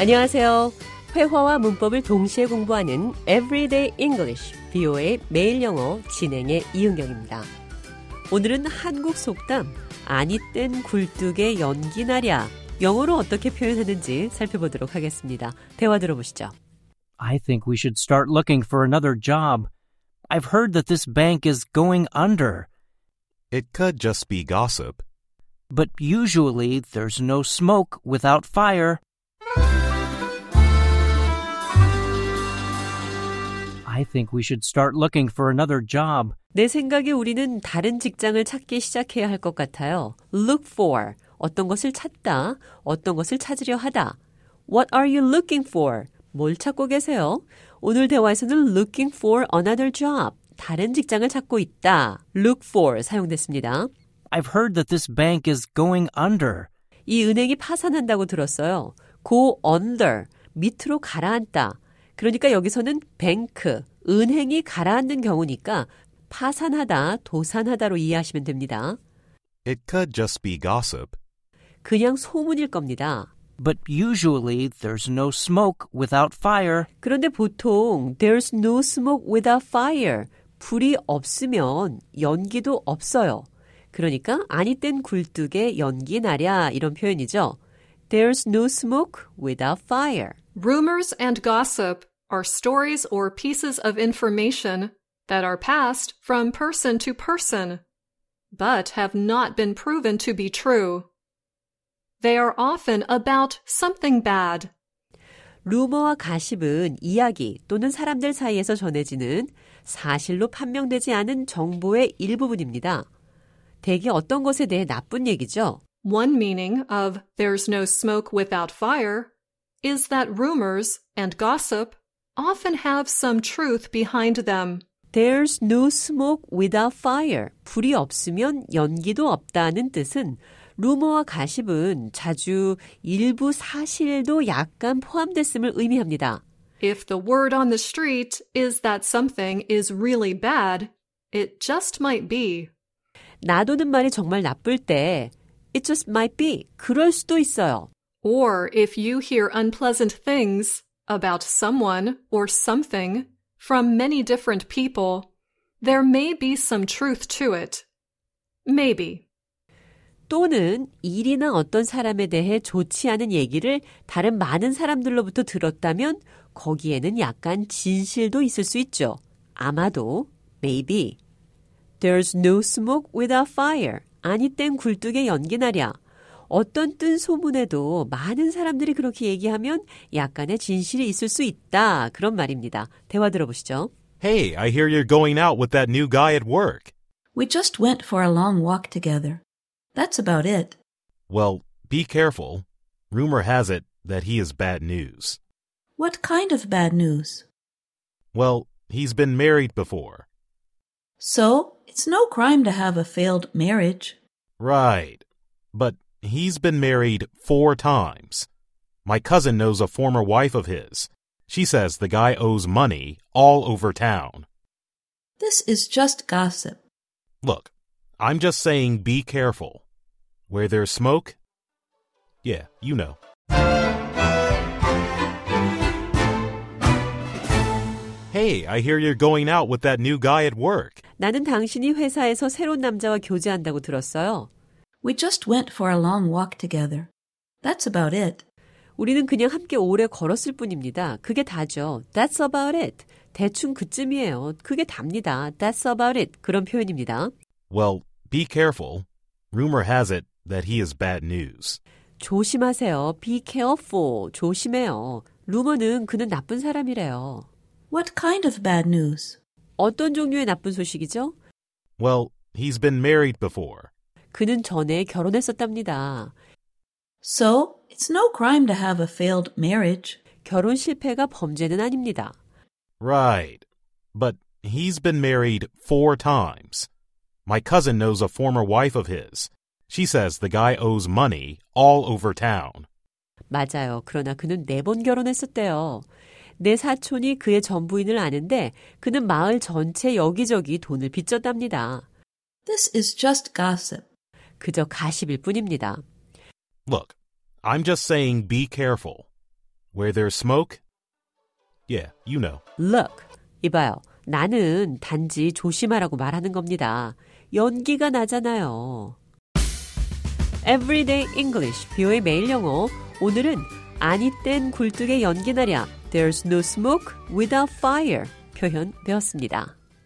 안녕하세요. 회화와 문법을 동시에 공부하는 Everyday English, BO의 매일 영어 진행의 이은경입니다. 오늘은 한국 속담, 아니 땐 굴뚝에 연기 나랴. 영어로 어떻게 표현하는지 살펴보도록 하겠습니다. 대화 들어보시죠. I think we should start looking for another job. I've heard that this bank is going under, It could just be gossip. but usually there's no smoke without fire. I think we should start looking for another job. 내 생각에 우리는 다른 직장을 찾기 시작해야 할 것 같아요. Look for. 어떤 것을 찾다, 어떤 것을 찾으려 하다. What are you looking for? 뭘 찾고 계세요? 오늘 대화에서는 looking for another job. 다른 직장을 찾고 있다. look for 사용됐습니다. I've heard that this bank is going under. 이 은행이 파산한다고 들었어요. go under, 밑으로 가라앉다. 그러니까 여기서는 뱅크, 은행이 가라앉는 경우니까 파산하다, 도산하다로 이해하시면 됩니다. It could just be gossip. 그냥 소문일 겁니다. But usually there's no smoke without fire. 그런데 보통 there's no smoke without fire. 불이 없으면 연기도 없어요. 그러니까 아니 땐 굴뚝에 연기 나랴 이런 표현이죠. There's no smoke without fire. Rumors and gossip are stories or pieces of information that are passed from person to person, but have not been proven to be true. They are often about something bad. 루머와 가십은 이야기 또는 사람들 사이에서 전해지는 사실로 판명되지 않은 정보의 일부분입니다. 대개 어떤 것에 대해 나쁜 얘기죠. One meaning of there's no smoke without fire is that rumors and gossip often have some truth behind them. There's no smoke without fire. 불이 없으면 연기도 없다는 뜻은 루머와 가십은 자주 일부 사실도 약간 포함됐음을 의미합니다. If the word on the street is that something is really bad, it just might be. 놔두는 말이 정말 나쁠 때 it just might be. 그럴 수도 있어요. Or if you hear unpleasant things about someone or something from many different people, there may be some truth to it. Maybe. 또는 일이나 어떤 사람에 대해 좋지 않은 얘기를 다른 많은 사람들로부터 들었다면 거기에는 약간 진실도 있을 수 있죠. 아마도, maybe. There's no smoke without fire. 아니 땐 굴뚝에 연기 나랴. 어떤 뜬 소문에도 많은 사람들이 그렇게 얘기하면 약간의 진실이 있을 수 있다. 그런 말입니다. 대화 들어보시죠. Hey, I hear you're going out with that new guy at work. We just went for a long walk together. That's about it. Well, be careful. Rumor has it that he is bad news. What kind of bad news? Well, he's been married before. So, it's no crime to have a failed marriage. Right. But he's been married four times. My cousin knows a former wife of his. She says the guy owes money all over town. This is just gossip. Look, I'm just saying be careful. Where there's smoke, yeah, you know. Hey, I hear you're going out with that new guy at work. 나는 당신이 회사에서 새로운 남자와 교제한다고 들었어요. We just went for a long walk together. That's about it. 우리는 그냥 함께 오래 걸었을 뿐입니다. 그게 다죠. That's about it. 대충 그쯤이에요. 그게 답니다. That's about it. 그런 표현입니다. Well, be careful. Rumor has it that he is bad news. 조심하세요. Be careful. 조심해요. 루머는 그는 나쁜 사람이래요. What kind of bad news? 어떤 종류의 나쁜 소식이죠? Well, he's been married before. 그는 전에 결혼했었답니다. So, it's no crime to have a failed marriage. 결혼 실패가 범죄는 아닙니다. Right. But he's been married four times. My cousin knows a former wife of his. She says the guy owes money all over town. 맞아요. 그러나 그는 네 번 결혼했었대요. 내 사촌이 그의 전 부인을 아는데 그는 마을 전체 여기저기 돈을 빚졌답니다. This is just gossip. 그저 가십일 뿐입니다. Look, I'm just saying be careful. Where there's smoke? Yeah, you know. Look, 이봐요. 나는 단지 조심하라고 말하는 겁니다. 연기가 나잖아요. Everyday English, 뷰의 매일 영어. 오늘은 아니 땐 굴뚝에 연기 나랴. There's no smoke without fire 표현 배웠습니다.